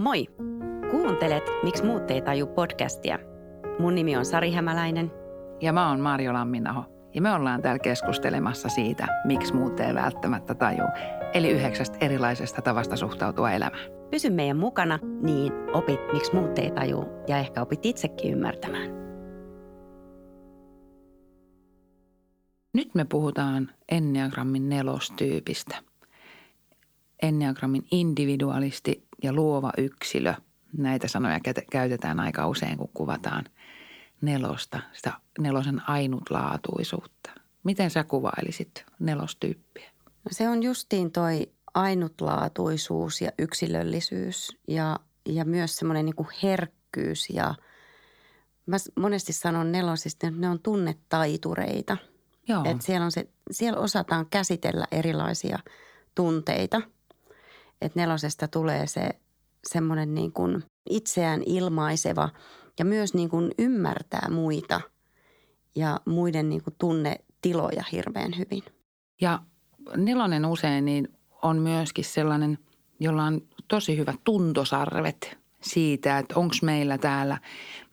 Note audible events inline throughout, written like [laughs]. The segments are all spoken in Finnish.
Moi! Kuuntelet Miksi muut ei taju podcastia. Mun nimi on Sari Hämäläinen. Ja mä oon Marjo Lamminaho. Ja me ollaan täällä keskustelemassa siitä, miksi muut ei välttämättä taju. Eli yhdeksästä erilaisesta tavasta suhtautua elämään. Pysy meidän mukana, niin opit, miksi muut ei taju ja ehkä opit itsekin ymmärtämään. Nyt me puhutaan Enneagrammin nelostyypistä. Enneagrammin individualisti ja luova yksilö. Näitä sanoja käytetään aika usein, kun kuvataan nelosta, sitä nelosen ainutlaatuisuutta. Miten sä kuvailisit nelostyyppiä? No se on justiin toi ainutlaatuisuus ja yksilöllisyys ja, ja myös semmoinen niin herkkyys ja mä monesti sanon nelosista, että ne on tunnetaitureita. Joo. Että siellä, on se, siellä osataan käsitellä erilaisia tunteita. Että nelosesta tulee se semmoinen niin kuin itseään ilmaiseva ja myös niin kuin ymmärtää muita ja muiden niin kuin tunnetiloja hirveän hyvin. Ja nelonen usein niin on myöskin sellainen, jolla on tosi hyvät tuntosarvet siitä, että onko meillä täällä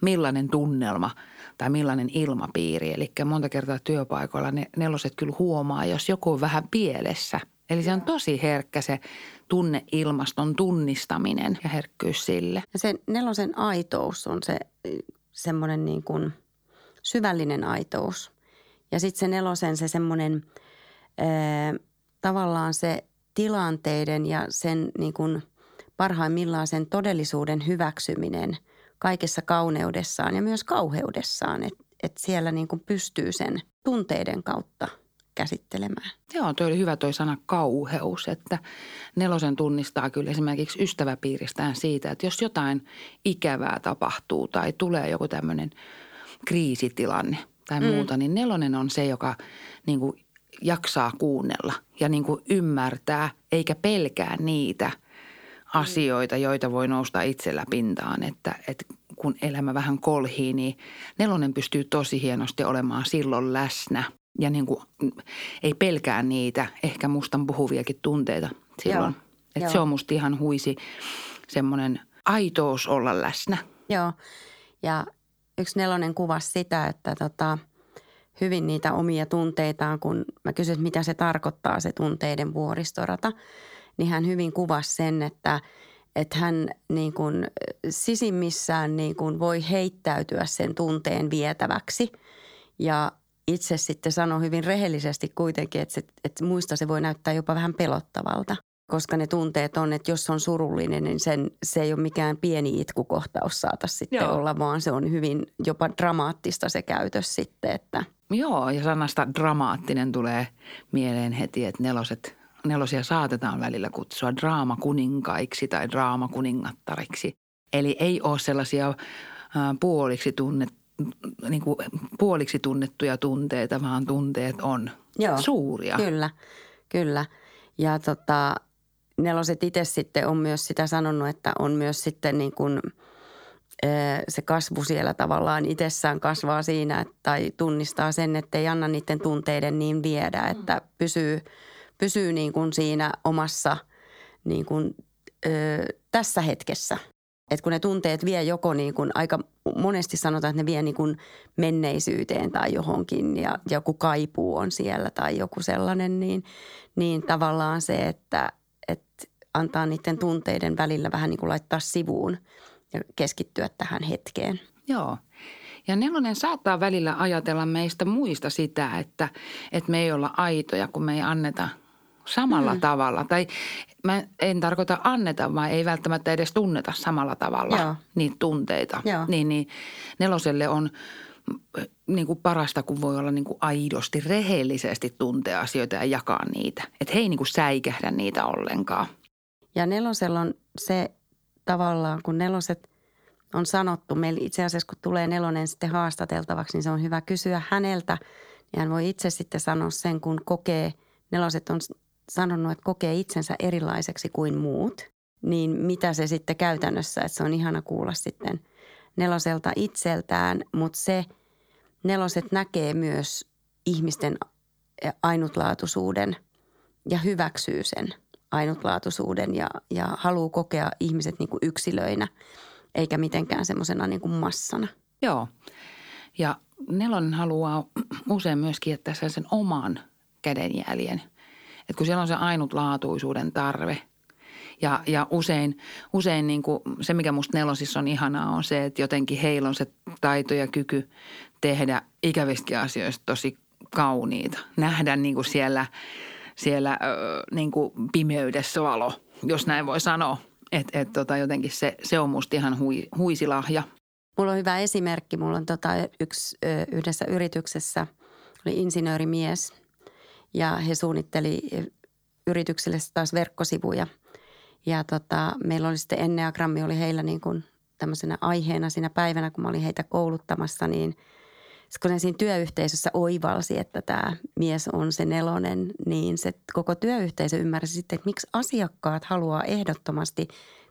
millainen tunnelma tai millainen ilmapiiri. Eli monta kertaa työpaikoilla ne neloset kyllä huomaa, jos joku on vähän pielessä. Eli se on tosi herkkä se tunneilmaston tunnistaminen ja herkkyys sille. Ja se nelosen aitous on se semmoinen niin kuin syvällinen aitous. Ja sitten se nelosen se semmoinen tavallaan se tilanteiden ja sen niin kuin parhaimmillaan sen todellisuuden hyväksyminen kaikessa kauneudessaan ja myös kauheudessaan, että et siellä niin kuin pystyy sen tunteiden kautta käsittelemään. Joo, toi oli hyvä toi sana kauheus, että nelosen tunnistaa kyllä esimerkiksi ystäväpiiristään siitä, että jos jotain ikävää tapahtuu tai tulee joku tämmöinen kriisitilanne tai mm. muuta, niin nelonen on se, joka niin kuin jaksaa kuunnella ja niin kuin ymmärtää eikä pelkää niitä asioita, joita voi nousta itsellä pintaan. Että, että kun elämä vähän kolhii, niin nelonen pystyy tosi hienosti olemaan silloin läsnä ja niin kuin, ei pelkää niitä ehkä mustan puhuviakin tunteita silloin. Joo, että joo. se on musta ihan huisi semmoinen aitous olla läsnä. Joo, ja yksi nelonen kuvasi sitä, että tota – hyvin niitä omia tunteitaan, kun mä kysyin, mitä se tarkoittaa se tunteiden vuoristorata, niin hän hyvin kuvasi sen, että, että hän niin kuin sisimmissään niin kuin voi heittäytyä sen tunteen vietäväksi ja itse sitten sanoi hyvin rehellisesti kuitenkin, että, se, että muista se voi näyttää jopa vähän pelottavalta koska ne tunteet on, että jos on surullinen, niin sen, se ei ole mikään pieni itkukohtaus saata sitten Joo. olla, vaan se on hyvin jopa dramaattista se käytös sitten, että – Joo, ja sanasta dramaattinen tulee mieleen heti, että neloset, nelosia saatetaan välillä kutsua draamakuninkaiksi tai draamakuningattariksi. Eli ei ole sellaisia puoliksi, tunnet, niin kuin puoliksi tunnettuja tunteita, vaan tunteet on Joo, suuria. Kyllä, kyllä. Ja tota, neloset itse sitten on myös sitä sanonut, että on myös sitten niin kuin – se kasvu siellä tavallaan itsessään kasvaa siinä tai tunnistaa sen, että ei anna niiden tunteiden niin viedä, mm. että pysyy, pysyy niin kuin siinä omassa niin kuin, ö, tässä hetkessä. Et kun ne tunteet vie joko niin kuin aika monesti sanotaan, että ne vie niin kuin menneisyyteen tai johonkin ja joku kaipuu on siellä tai joku sellainen, niin, niin tavallaan se, että, että antaa niiden tunteiden välillä vähän niin kuin laittaa sivuun – ja keskittyä tähän hetkeen. Joo. Ja nelonen saattaa välillä ajatella meistä muista sitä, että, että me ei olla aitoja, kun me ei anneta samalla mm. tavalla. Tai mä en tarkoita anneta, vaan ei välttämättä edes tunneta samalla tavalla Joo. niitä tunteita. Joo. Niin, niin neloselle on niin kuin parasta, kun voi olla niin kuin aidosti, rehellisesti tuntea asioita ja jakaa niitä. Että he ei niin kuin säikähdä niitä ollenkaan. Ja nelosella on se tavallaan, kun neloset on sanottu, meillä itse asiassa kun tulee nelonen sitten haastateltavaksi, niin se on hyvä kysyä häneltä. Niin hän voi itse sitten sanoa sen, kun kokee, neloset on sanonut, että kokee itsensä erilaiseksi kuin muut. Niin mitä se sitten käytännössä, että se on ihana kuulla sitten neloselta itseltään, mutta se neloset näkee myös ihmisten ainutlaatuisuuden ja hyväksyy sen ainutlaatuisuuden ja, ja haluaa kokea ihmiset niin kuin yksilöinä eikä mitenkään semmoisena niin kuin massana. Joo. Ja nelonen haluaa usein myöskin jättää sen oman kädenjäljen. Et kun siellä on se ainutlaatuisuuden tarve – ja, ja usein, usein niin kuin se, mikä musta nelosissa on ihanaa, on se, että jotenkin heillä on se taito ja kyky tehdä ikävistäkin asioista tosi kauniita. Nähdä niin kuin siellä, siellä niin kuin pimeydessä valo, jos näin voi sanoa. Että et tota jotenkin se, se on musta ihan hui, huisilahja. Mulla on hyvä esimerkki. Mulla on tota yksi, yhdessä yrityksessä oli insinöörimies ja he suunnitteli yritykselle taas verkkosivuja – ja tota, meillä oli sitten Enneagrammi oli heillä niin kuin tämmöisenä aiheena siinä päivänä, kun mä olin heitä kouluttamassa, niin kun ne siinä työyhteisössä oivalsi, että tämä mies on se nelonen, niin se koko työyhteisö ymmärsi sitten, että miksi asiakkaat haluaa ehdottomasti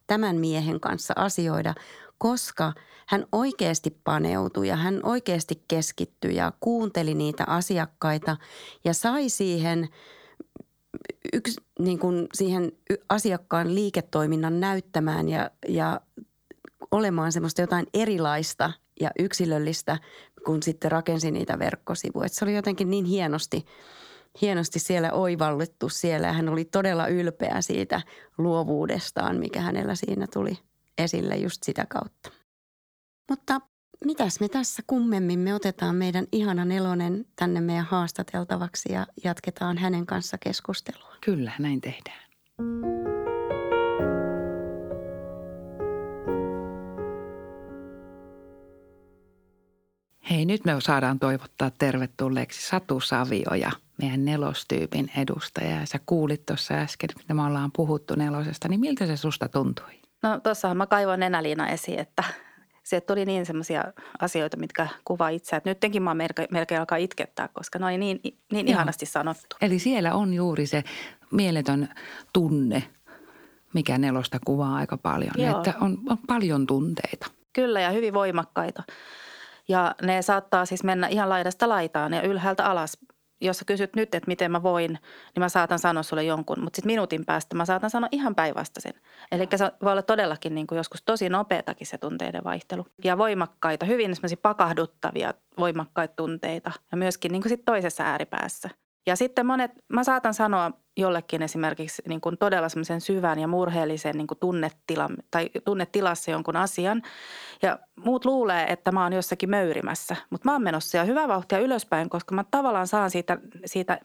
tämän miehen kanssa asioida, koska hän oikeasti paneutui ja hän oikeasti keskittyi ja kuunteli niitä asiakkaita ja sai siihen – yksi niin kuin siihen asiakkaan liiketoiminnan näyttämään ja, ja olemaan semmoista jotain erilaista ja yksilöllistä, kun sitten rakensi niitä verkkosivuja. se oli jotenkin niin hienosti, hienosti siellä oivallettu siellä ja hän oli todella ylpeä siitä luovuudestaan, mikä hänellä siinä tuli esille just sitä kautta. Mutta mitäs me tässä kummemmin, me otetaan meidän ihana nelonen tänne meidän haastateltavaksi ja jatketaan hänen kanssa keskustelua. Kyllä, näin tehdään. Hei, nyt me saadaan toivottaa tervetulleeksi Satu Savio ja meidän nelostyypin edustaja. Ja sä kuulit tuossa äsken, mitä me ollaan puhuttu nelosesta, niin miltä se susta tuntui? No tuossahan mä kaivoin nenäliina esiin, että sieltä tuli niin semmoisia asioita, mitkä kuvaa itseä. Että nyttenkin mä melkein, melkein alkaa itkettää, koska ne oli niin, niin ihanasti sanottu. Eli siellä on juuri se mieletön tunne, mikä nelosta kuvaa aika paljon. Joo. Että on, on paljon tunteita. Kyllä ja hyvin voimakkaita. Ja ne saattaa siis mennä ihan laidasta laitaan ja ylhäältä alas jos sä kysyt nyt, että miten mä voin, niin mä saatan sanoa sulle jonkun, mutta sitten minuutin päästä mä saatan sanoa ihan päinvastaisen. Eli se voi olla todellakin niin kuin joskus tosi nopeatakin se tunteiden vaihtelu. Ja voimakkaita, hyvin semmoisia pakahduttavia voimakkaita tunteita ja myöskin niin kuin sit toisessa ääripäässä – ja sitten monet, mä saatan sanoa jollekin esimerkiksi niin kuin todella semmoisen syvän ja murheellisen niin kuin tunnetilan, tai tunnetilassa jonkun asian. Ja muut luulee, että mä oon jossakin möyrimässä, mutta mä oon menossa ja hyvä vauhtia ylöspäin, koska mä tavallaan saan siitä, siitä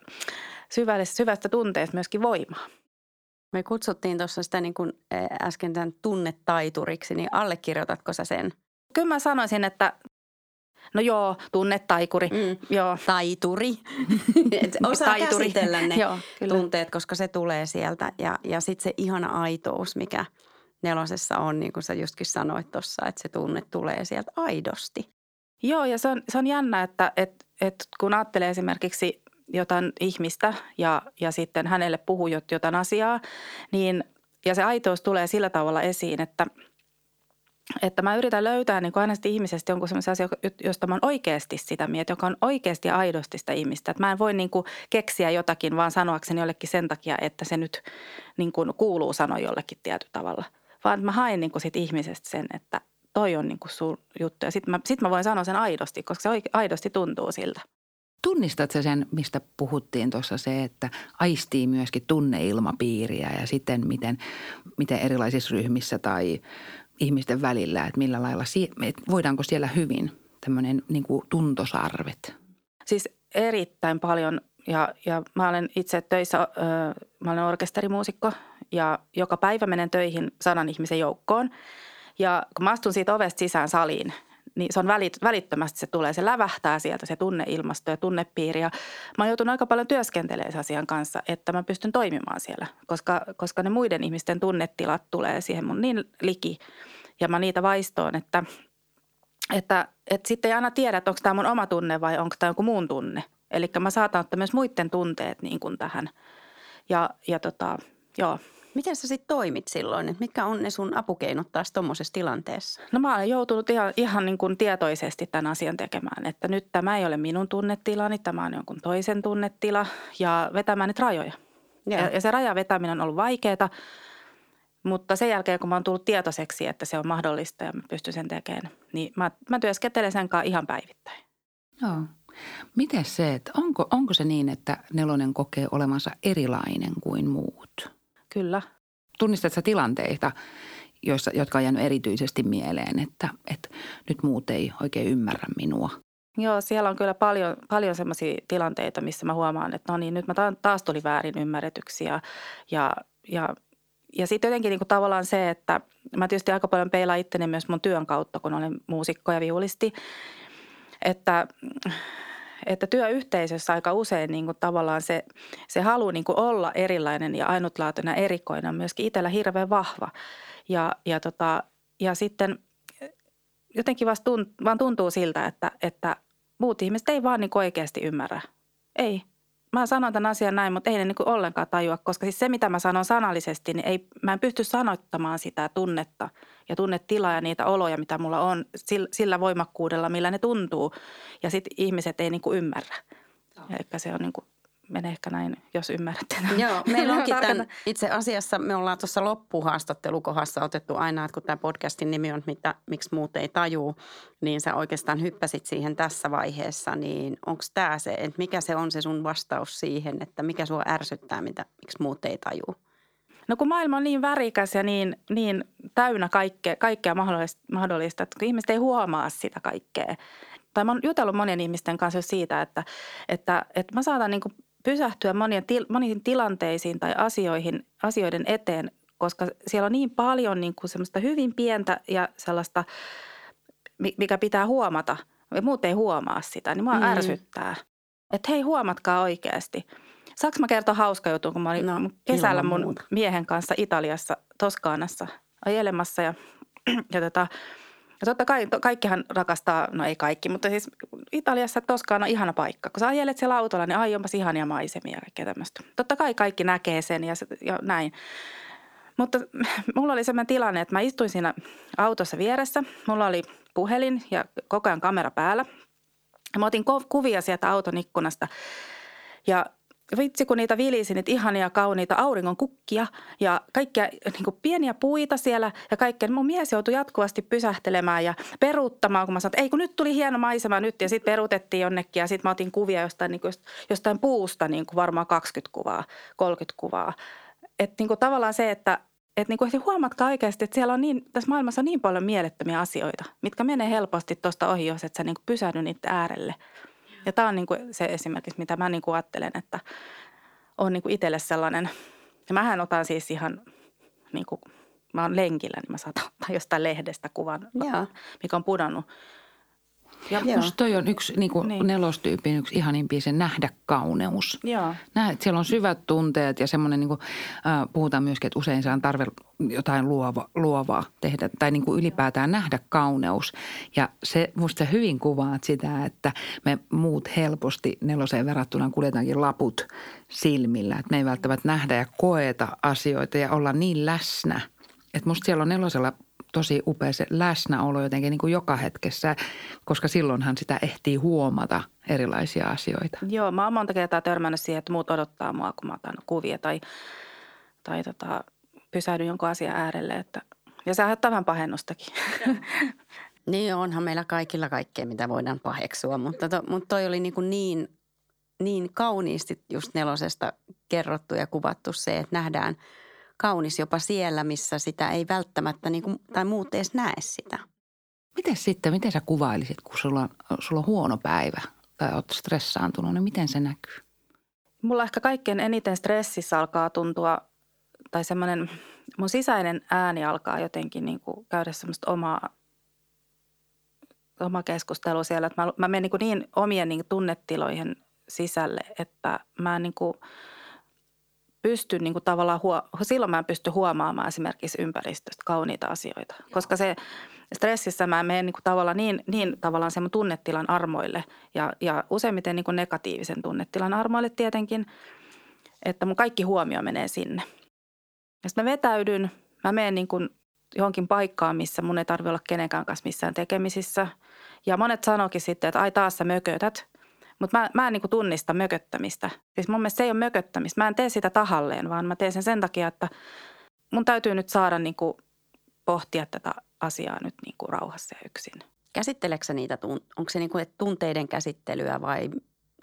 syvästä, syvästä tunteesta myöskin voimaa. Me kutsuttiin tuossa sitä niin kuin äsken tämän tunnetaituriksi, niin allekirjoitatko sä sen? Kyllä mä sanoisin, että No joo, tunnetaikuri. Mm. Joo. Taituri. [laughs] Osaa Taituri. käsitellä ne joo, kyllä. tunteet, koska se tulee sieltä. Ja, ja sitten se ihana aitous, mikä nelosessa on, niin kuin sä justkin sanoit tuossa, että se tunne tulee sieltä aidosti. Joo, ja se on, se on jännä, että et, et kun ajattelee esimerkiksi jotain ihmistä ja, ja sitten hänelle puhuu jotain asiaa, niin ja se aitous tulee sillä tavalla esiin, että – että mä yritän löytää niin kuin aina ihmisestä jonkun sellaisen asian, josta mä oon oikeasti sitä mieltä, joka on oikeasti ja aidosti sitä ihmistä. Että mä en voi niin kuin keksiä jotakin vaan sanoakseni jollekin sen takia, että se nyt niin kuin kuuluu sanoa jollekin tietyllä tavalla. Vaan mä haen niin kuin sit ihmisestä sen, että toi on niin kuin sun juttu. Ja sitten mä, sit mä voin sanoa sen aidosti, koska se aidosti tuntuu siltä. Tunnistatko sen, mistä puhuttiin tuossa se, että aistii myöskin tunneilmapiiriä ja sitten miten, miten erilaisissa ryhmissä tai ihmisten välillä, että millä lailla, että voidaanko siellä hyvin tämmöinen niin kuin tuntosarvet? Siis erittäin paljon ja, ja mä olen itse töissä, mä olen orkesterimuusikko ja joka päivä menen töihin sadan ihmisen joukkoon. Ja kun mä astun siitä ovesta sisään saliin, niin se on välit, välittömästi se tulee, se lävähtää sieltä se tunneilmasto ja tunnepiiri. Ja mä oon joutunut aika paljon työskentelemään asian kanssa, että mä pystyn toimimaan siellä, koska, koska ne muiden ihmisten tunnetilat tulee siihen mun niin liki ja mä niitä vaistoon, että, että, että sitten ei aina tiedä, että onko tämä mun oma tunne vai onko tämä joku muun tunne. Eli mä saatan ottaa myös muiden tunteet niin kuin tähän. Ja, ja tota, joo. Miten sä sitten toimit silloin? Et mitkä on ne sun apukeinot taas tuommoisessa tilanteessa? No mä olen joutunut ihan, ihan niin kuin tietoisesti tämän asian tekemään, että nyt tämä ei ole minun tunnetilani, tämä on jonkun toisen tunnetila ja vetämään niitä rajoja. Ja, ja se raja vetäminen on ollut vaikeaa, mutta sen jälkeen kun mä oon tullut tietoiseksi, että se on mahdollista ja mä pystyn sen tekemään, niin mä, mä työskentelen sen kanssa ihan päivittäin. Joo. Miten se, että onko, onko se niin, että nelonen kokee olevansa erilainen kuin muut? Kyllä. Tunnistatko tilanteita, joissa, jotka on jäänyt erityisesti mieleen, että, että nyt muut ei oikein ymmärrä minua? Joo, siellä on kyllä paljon, paljon sellaisia tilanteita, missä mä huomaan, että no niin, nyt mä taas tuli väärin ymmärretyksiä ja, ja ja sitten jotenkin niin kuin tavallaan se, että mä tietysti aika paljon peilaan itteni myös mun työn kautta, kun olen muusikko ja viulisti, että, että työyhteisössä aika usein niin kuin tavallaan se, se halu niin kuin olla erilainen ja ainutlaatuinen ja erikoinen on myöskin itsellä hirveän vahva. Ja, ja, tota, ja sitten jotenkin vaan tuntuu siltä, että, että muut ihmiset ei vaan niin oikeasti ymmärrä. Ei, mä sanon tämän asian näin, mutta ei ne niin ollenkaan tajua, koska siis se, mitä mä sanon sanallisesti, niin ei, mä en pysty sanoittamaan sitä tunnetta ja tunnetilaa ja niitä oloja, mitä mulla on sillä voimakkuudella, millä ne tuntuu. Ja sitten ihmiset ei niin ymmärrä. Eli se on niin kuin menee ehkä näin, jos ymmärrätte. Joo, meillä [laughs] onkin tämän, itse asiassa me ollaan tuossa loppuhaastattelukohdassa otettu aina, että kun tämä podcastin nimi on, mitä, miksi muut ei tajuu, niin sä oikeastaan hyppäsit siihen tässä vaiheessa, niin onko tämä se, että mikä se on se sun vastaus siihen, että mikä sua ärsyttää, mitä, miksi muut ei tajuu? No kun maailma on niin värikäs ja niin, niin täynnä kaikkea, kaikkea mahdollista, että kun ihmiset ei huomaa sitä kaikkea. Tai mä oon jutellut monien ihmisten kanssa siitä, että, että, että mä saatan niin kuin pysähtyä monien, til, moniin tilanteisiin tai asioihin, asioiden eteen, koska siellä on niin paljon niin kuin semmoista hyvin pientä ja sellaista, mikä pitää huomata. Ja muut ei huomaa sitä, niin mua mm. ärsyttää. Että hei, huomatkaa oikeasti. Saanko mä kertoa hauska juttu, kun mä olin no, kesällä mun muuta. miehen kanssa Italiassa, Toskaanassa ajelemassa ja, [clears throat] ja tota, ja totta kai, to, kaikkihan rakastaa, no ei kaikki, mutta siis Italiassa Toskaana on ihana paikka. Kun sä ajelet siellä autolla, niin ai onpas ihania maisemia ja kaikkea tämmöistä. Totta kai kaikki näkee sen ja, ja näin. Mutta [laughs] mulla oli sellainen tilanne, että mä istuin siinä autossa vieressä. Mulla oli puhelin ja koko ajan kamera päällä. Mä otin kuvia sieltä auton ikkunasta. Ja vitsi kun niitä vilisi, niitä ihania kauniita auringon kukkia ja kaikkia niin kuin pieniä puita siellä ja kaikkea. Mun mies joutui jatkuvasti pysähtelemään ja peruuttamaan, kun mä sanoin, että ei kun nyt tuli hieno maisema nyt ja sitten peruutettiin jonnekin ja sitten mä otin kuvia jostain, niin kuin, jostain puusta niin kuin varmaan 20 kuvaa, 30 kuvaa. Että niin tavallaan se, että että niin kuin huomatkaa oikeasti, että siellä on niin, tässä maailmassa on niin paljon mielettömiä asioita, mitkä menee helposti tuosta ohi, jos et sä niin pysähdy niiden äärelle – ja tämä on niin kuin se esimerkiksi, mitä mä niin kuin ajattelen, että on niin kuin itselle sellainen, ja mähän otan siis ihan niin kuin, mä oon lenkillä, niin mä saatan ottaa jostain lehdestä kuvan, Joo. mikä on pudonnut ja musta toi on yksi niin kuin niin. nelostyypin yksi ihanimpia se nähdä kauneus. Joo. Nähdä, siellä on syvät tunteet ja semmoinen, niin kuin, äh, puhutaan myöskin, että usein saa tarve jotain luova, luovaa tehdä tai niin kuin ylipäätään nähdä kauneus. Ja se musta hyvin kuvaa sitä, että me muut helposti neloseen verrattuna kuljetaankin laput silmillä. Että me ei välttämättä nähdä ja koeta asioita ja olla niin läsnä. Että musta siellä on nelosella tosi upea se läsnäolo jotenkin niin kuin joka hetkessä, koska silloinhan sitä ehtii huomata erilaisia asioita. Joo, mä oon monta kertaa törmännyt siihen, että muut odottaa mua, kun mä otan kuvia tai, tai tota, pysähdyn jonkun asian äärelle. Että, ja se aiheuttaa vähän pahennustakin. [laughs] niin onhan meillä kaikilla kaikkea, mitä voidaan paheksua, mutta, to, mutta toi oli niin, kuin niin, niin kauniisti just nelosesta kerrottu ja kuvattu se, että nähdään – kaunis jopa siellä, missä sitä ei välttämättä niin kuin, tai muut edes näe sitä. Miten sitten, miten sä kuvailisit, kun sulla, sulla on huono päivä tai oot stressaantunut, niin miten se näkyy? Mulla ehkä kaikkein eniten stressissä alkaa tuntua, tai semmoinen mun sisäinen ääni alkaa jotenkin niin kuin käydä semmoista omaa, omaa keskustelua siellä. Että mä, mä menen niin, niin omien niin tunnetiloihin sisälle, että mä niin kuin – pysty niin kuin tavallaan, huo, silloin mä en pysty huomaamaan esimerkiksi ympäristöstä kauniita asioita. Joo. Koska se stressissä mä menen niin kuin tavallaan niin, niin tavallaan sen tunnetilan armoille ja, ja useimmiten niin kuin negatiivisen tunnetilan armoille tietenkin, että mun kaikki huomio menee sinne. Ja sitten mä vetäydyn, mä menen niin kuin johonkin paikkaan, missä mun ei tarvitse olla kenenkään kanssa missään tekemisissä. Ja monet sanokin sitten, että ai taas sä mökötät. Mutta mä, mä en niin kuin tunnista mököttämistä. Siis mun mielestä se ei ole mököttämistä. Mä en tee sitä tahalleen, vaan mä teen sen sen takia, että mun täytyy nyt saada niin kuin pohtia tätä asiaa nyt niin kuin rauhassa ja yksin. Käsitteleekö niitä, onko se niin kuin tunteiden käsittelyä vai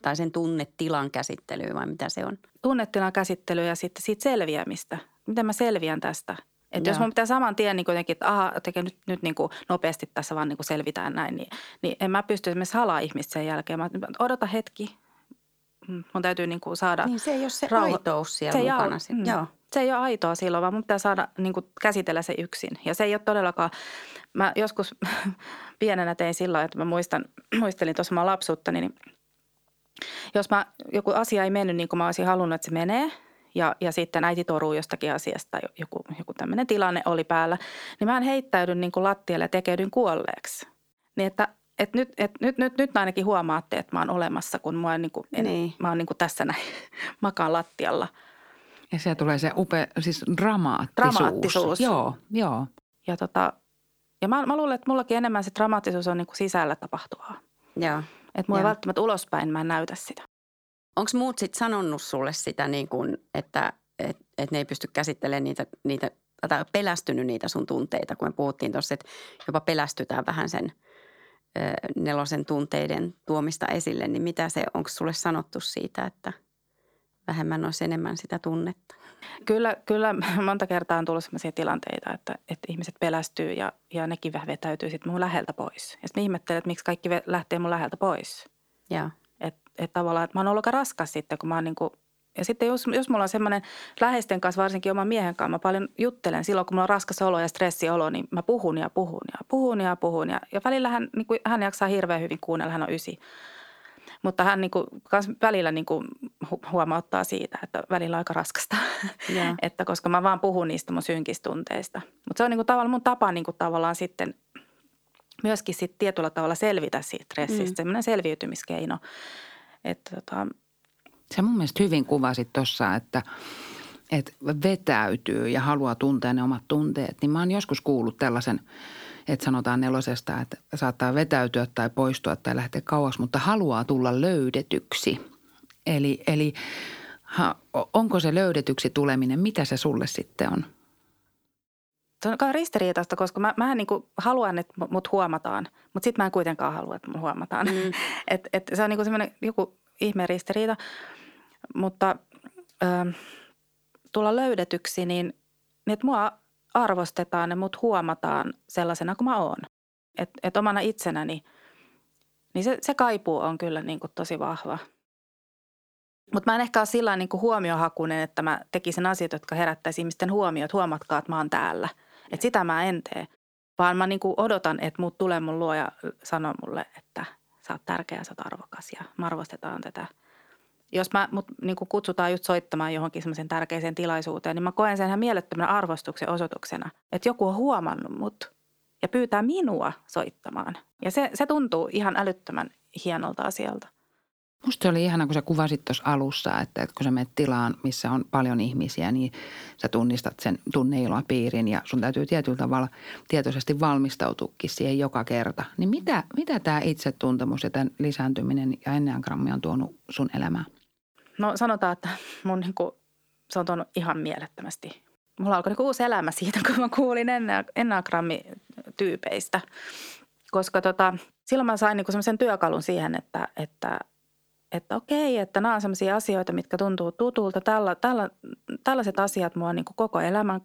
tai sen tunnetilan käsittelyä vai mitä se on? Tunnetilan käsittelyä ja sitten siitä selviämistä. Miten mä selviän tästä? Että jos mun pitää saman tien niin jotenkin, että aha, tekee nyt, nyt niin kuin nopeasti tässä vaan niin kuin selvitään näin, niin, niin en mä pysty esimerkiksi halaa ihmistä sen jälkeen. Mä odota hetki, mm, mun täytyy niin kuin saada Niin se ei ole se rauho- aitous siellä se mukana. Ole, mm. Joo. Se ei ole aitoa silloin, vaan mun pitää saada niin kuin käsitellä se yksin. Ja se ei ole todellakaan, mä joskus [laughs] pienenä tein silloin, että mä muistan, [clears throat] muistelin tuossa mä lapsuutta, niin jos mä, joku asia ei mennyt niin kuin mä olisin halunnut, että se menee – ja, ja sitten äiti toruu jostakin asiasta, joku, joku tämmöinen tilanne oli päällä, niin mä en heittäydyn niin kuin lattialle ja tekeydyn kuolleeksi. Niin että et nyt, et nyt, nyt, nyt ainakin huomaatte, että mä oon olemassa, kun mä oon, niin kuin, en, niin. mä oon niin kuin tässä näin, [laughs] makaan lattialla. Ja se tulee se upea, siis dramaattisuus. Dramaattisuus. Joo, joo. Ja, tota, ja mä, mä luulen, että mullakin enemmän se dramaattisuus on niin kuin sisällä tapahtuvaa. Joo. Että mulla ei välttämättä ulospäin, mä en näytä sitä. Onko muut sitten sanonut sulle sitä, niin kun, että et, et ne ei pysty käsittelemään niitä, niitä, tai pelästynyt niitä sun tunteita, kun me puhuttiin tuossa, että jopa pelästytään vähän sen ö, nelosen tunteiden tuomista esille, niin mitä se, onko sulle sanottu siitä, että vähemmän olisi enemmän sitä tunnetta? Kyllä, kyllä monta kertaa on tullut sellaisia tilanteita, että, että ihmiset pelästyy ja, ja nekin vähän vetäytyy sitten mun läheltä pois. Ja sitten ihmettelen, että miksi kaikki lähtee mun läheltä pois. Joo että tavallaan, että mä oon ollut aika raskas sitten, kun mä oon niin kuin, ja sitten jos, jos mulla on semmoinen läheisten kanssa, varsinkin oman miehen kanssa, mä paljon juttelen silloin, kun mulla on raskas olo ja stressiolo, niin mä puhun ja puhun ja puhun ja puhun. Ja, ja välillä hän, niin kuin, hän jaksaa hirveän hyvin kuunnella, hän on ysi. Mutta hän niin kuin, kans välillä niin kuin huomauttaa siitä, että välillä on aika raskasta, yeah. [laughs] että koska mä vaan puhun niistä mun synkistunteista. Mutta se on niin kuin, tavallaan mun tapa niin kuin, tavallaan sitten myöskin sit tietyllä tavalla selvitä siitä stressistä, mm. semmoinen selviytymiskeino. Että tota... Se mun mielestä hyvin kuvasit tuossa, että, että vetäytyy ja haluaa tuntea ne omat tunteet. Niin mä oon joskus kuullut tällaisen, että sanotaan nelosesta, että saattaa vetäytyä tai poistua tai lähteä kauas, mutta haluaa tulla löydetyksi. Eli, eli ha, onko se löydetyksi tuleminen, mitä se sulle sitten on? Se on ristiriitaista, koska mä, mä niin haluan, että mut huomataan, mutta sitten mä en kuitenkaan halua, että mut huomataan. Mm. [laughs] et, et se on niin semmoinen joku ihme ristiriita. Mutta ö, tulla löydetyksi, niin, niin että mua arvostetaan ja mut huomataan sellaisena kuin mä oon. Että et omana itsenäni, niin se, se kaipuu on kyllä niin kuin tosi vahva. Mutta mä en ehkä ole sillä niin huomiohakunen, että mä tekisin asioita, jotka herättäisi ihmisten huomiota. Huomatkaa, että mä oon täällä – että sitä mä en tee, vaan mä niin kuin odotan, että muut tulee mun luo ja sanoo mulle, että sä oot tärkeä, sä oot arvokas ja me arvostetaan tätä. Jos mä mut niin kuin kutsutaan just soittamaan johonkin semmoisen tärkeiseen tilaisuuteen, niin mä koen sen ihan mielettömän arvostuksen osoituksena, että joku on huomannut mut ja pyytää minua soittamaan. Ja se, se tuntuu ihan älyttömän hienolta asialta. Musta oli ihana, kun sä kuvasit tuossa alussa, että, että kun sä menet tilaan, missä on paljon ihmisiä, niin sä tunnistat sen piirin ja sun täytyy tietyllä tavalla tietoisesti valmistautuukin siihen joka kerta. Niin mitä, mitä tämä itsetuntemus ja tämän lisääntyminen ja enneagrammi on tuonut sun elämään? No sanotaan, että mun niin kuin, se on tuonut ihan mielettömästi. Mulla alkoi niin uusi elämä siitä, kun mä kuulin enneagrammityypeistä. Koska tota, silloin mä sain niin semmoisen työkalun siihen, että, että – että okei, että nämä on sellaisia asioita, mitkä tuntuu tutulta. Tällä, tällä, tällaiset asiat mua on niin koko elämän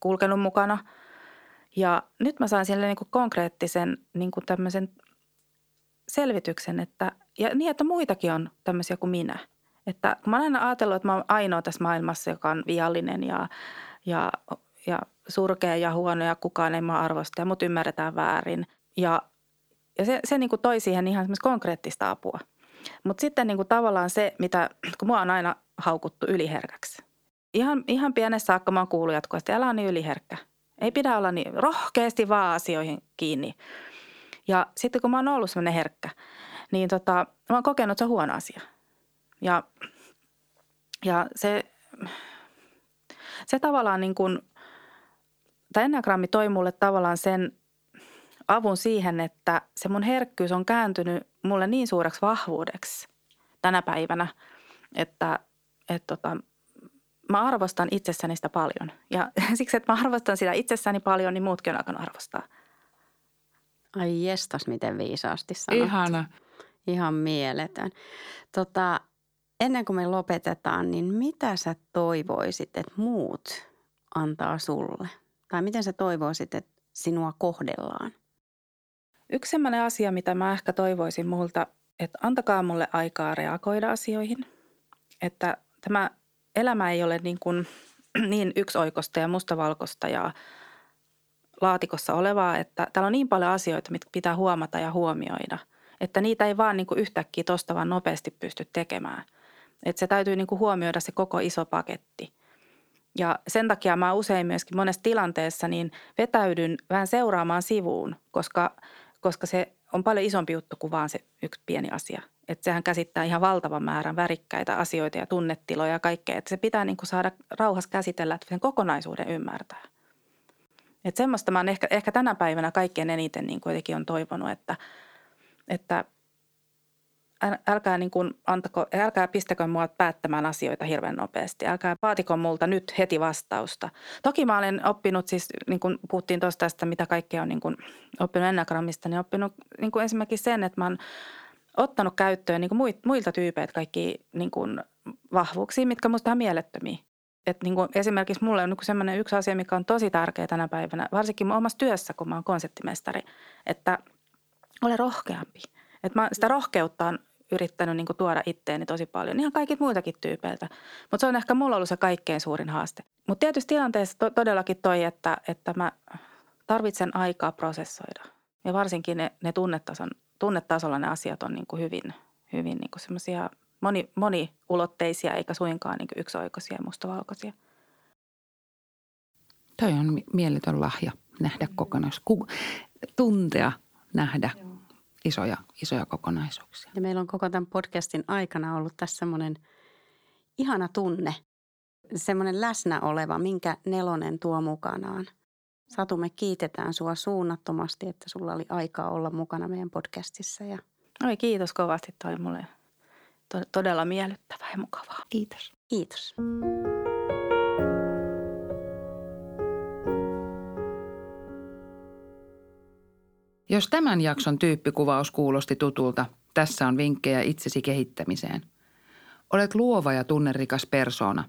kulkenut mukana. Ja nyt mä sain sille niin konkreettisen niin tämmöisen selvityksen, että, ja niin, että muitakin on tämmöisiä kuin minä. Että kun mä olen aina ajatellut, että mä olen ainoa tässä maailmassa, joka on viallinen ja, ja, ja surkea ja huono ja kukaan ei mä arvosta ja mut ymmärretään väärin. Ja, ja se, se niin toi siihen ihan konkreettista apua – mutta sitten niin kuin tavallaan se, mitä, kun mua on aina haukuttu yliherkäksi. Ihan, ihan pienessä saakka mä oon kuullut jatkuvasti, älä niin yliherkkä. Ei pidä olla niin rohkeasti vaan asioihin kiinni. Ja sitten kun mä oon ollut semmoinen herkkä, niin tota, mä oon kokenut, että se on huono asia. Ja, ja se, se tavallaan niin kuin, tämä enneagrammi toi mulle tavallaan sen avun siihen, että se mun herkkyys on kääntynyt mulle niin suureksi vahvuudeksi tänä päivänä, että, että tota, mä arvostan itsessäni sitä paljon. Ja [laughs] siksi, että mä arvostan sitä itsessäni paljon, niin muutkin on alkanut arvostaa. Ai jestas, miten viisaasti sanottu. Ihana. Ihan mieletön. Tota, ennen kuin me lopetetaan, niin mitä sä toivoisit, että muut antaa sulle? Tai miten sä toivoisit, että sinua kohdellaan? Yksi sellainen asia, mitä mä ehkä toivoisin multa, että antakaa mulle aikaa reagoida asioihin. Että tämä elämä ei ole niin, kuin, [clears throat] niin yksioikosta ja mustavalkoista ja laatikossa olevaa, että täällä on niin paljon asioita, mitkä pitää huomata ja huomioida, että niitä ei vaan niin kuin yhtäkkiä tuosta vaan nopeasti pysty tekemään. Että se täytyy niin kuin huomioida se koko iso paketti. Ja sen takia mä usein myöskin monessa tilanteessa niin vetäydyn vähän seuraamaan sivuun, koska, koska se on paljon isompi juttu kuin vaan se yksi pieni asia. Että sehän käsittää ihan valtavan määrän värikkäitä asioita ja tunnetiloja ja kaikkea. Että se pitää niin kuin saada rauhassa käsitellä, että sen kokonaisuuden ymmärtää. Että semmoista mä oon ehkä, ehkä tänä päivänä kaikkein eniten niin kuitenkin on toivonut, että, että älkää, niin kuin antako, älkää pistäkö mua päättämään asioita hirveän nopeasti. Älkää vaatiko multa nyt heti vastausta. Toki mä olen oppinut siis, niin kuin puhuttiin tuosta tästä, mitä kaikkea on niin kuin oppinut Enneagramista, niin oppinut niin kuin esimerkiksi sen, että mä oon ottanut käyttöön niin kuin muilta tyypeiltä kaikki niin kuin vahvuuksia, mitkä musta on mielettömiä. Et niin kuin esimerkiksi mulle on niin sellainen yksi asia, mikä on tosi tärkeä tänä päivänä, varsinkin omassa työssä, kun mä oon konseptimestari, että ole rohkeampi. Että mä sitä rohkeutta on yrittänyt niin tuoda itteeni tosi paljon, ihan kaikit muiltakin tyypeiltä. Mutta se on ehkä mulla ollut se kaikkein suurin haaste. Mutta tietysti tilanteessa to- todellakin toi, että, että mä tarvitsen aikaa prosessoida. Ja varsinkin ne, ne tunnetason, tunnetasolla ne asiat on niin kuin hyvin, hyvin niin semmoisia moni, moniulotteisia eikä suinkaan niin yksioikoisia ja mustavalkoisia. Toi on mieletön lahja nähdä kokonais, tuntea, nähdä Joo. Isoja, isoja kokonaisuuksia. Ja meillä on koko tämän podcastin aikana ollut tässä semmoinen ihana tunne, semmoinen läsnä oleva, minkä nelonen tuo mukanaan. Satu, me kiitetään sua suunnattomasti, että sulla oli aikaa olla mukana meidän podcastissa. Ja... Oi, kiitos kovasti. Toi mulle todella miellyttävää ja mukavaa. Kiitos. Kiitos. Jos tämän jakson tyyppikuvaus kuulosti tutulta, tässä on vinkkejä itsesi kehittämiseen. Olet luova ja tunnerikas persoona.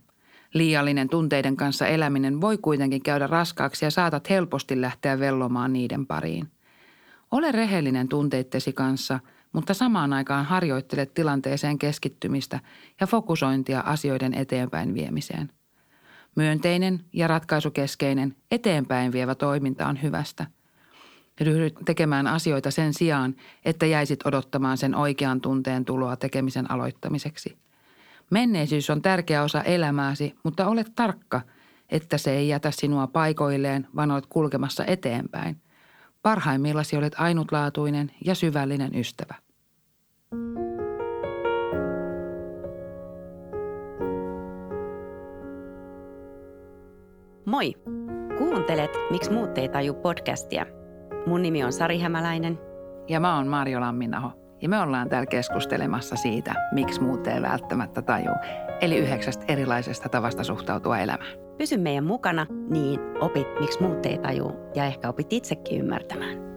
Liiallinen tunteiden kanssa eläminen voi kuitenkin käydä raskaaksi ja saatat helposti lähteä vellomaan niiden pariin. Ole rehellinen tunteittesi kanssa – mutta samaan aikaan harjoittelet tilanteeseen keskittymistä ja fokusointia asioiden eteenpäin viemiseen. Myönteinen ja ratkaisukeskeinen eteenpäin vievä toiminta on hyvästä. Ryhdyt tekemään asioita sen sijaan, että jäisit odottamaan sen oikean tunteen tuloa tekemisen aloittamiseksi. Menneisyys on tärkeä osa elämääsi, mutta olet tarkka, että se ei jätä sinua paikoilleen, vaan olet kulkemassa eteenpäin. Parhaimmillasi olet ainutlaatuinen ja syvällinen ystävä. Moi! Kuuntelet Miksi muut ei taju podcastia. Mun nimi on Sari Hämäläinen. Ja mä oon Marjo Lamminaho. Ja me ollaan täällä keskustelemassa siitä, miksi muut ei välttämättä taju. Eli yhdeksästä erilaisesta tavasta suhtautua elämään. Pysy meidän mukana, niin opit, miksi muut ei taju ja ehkä opit itsekin ymmärtämään.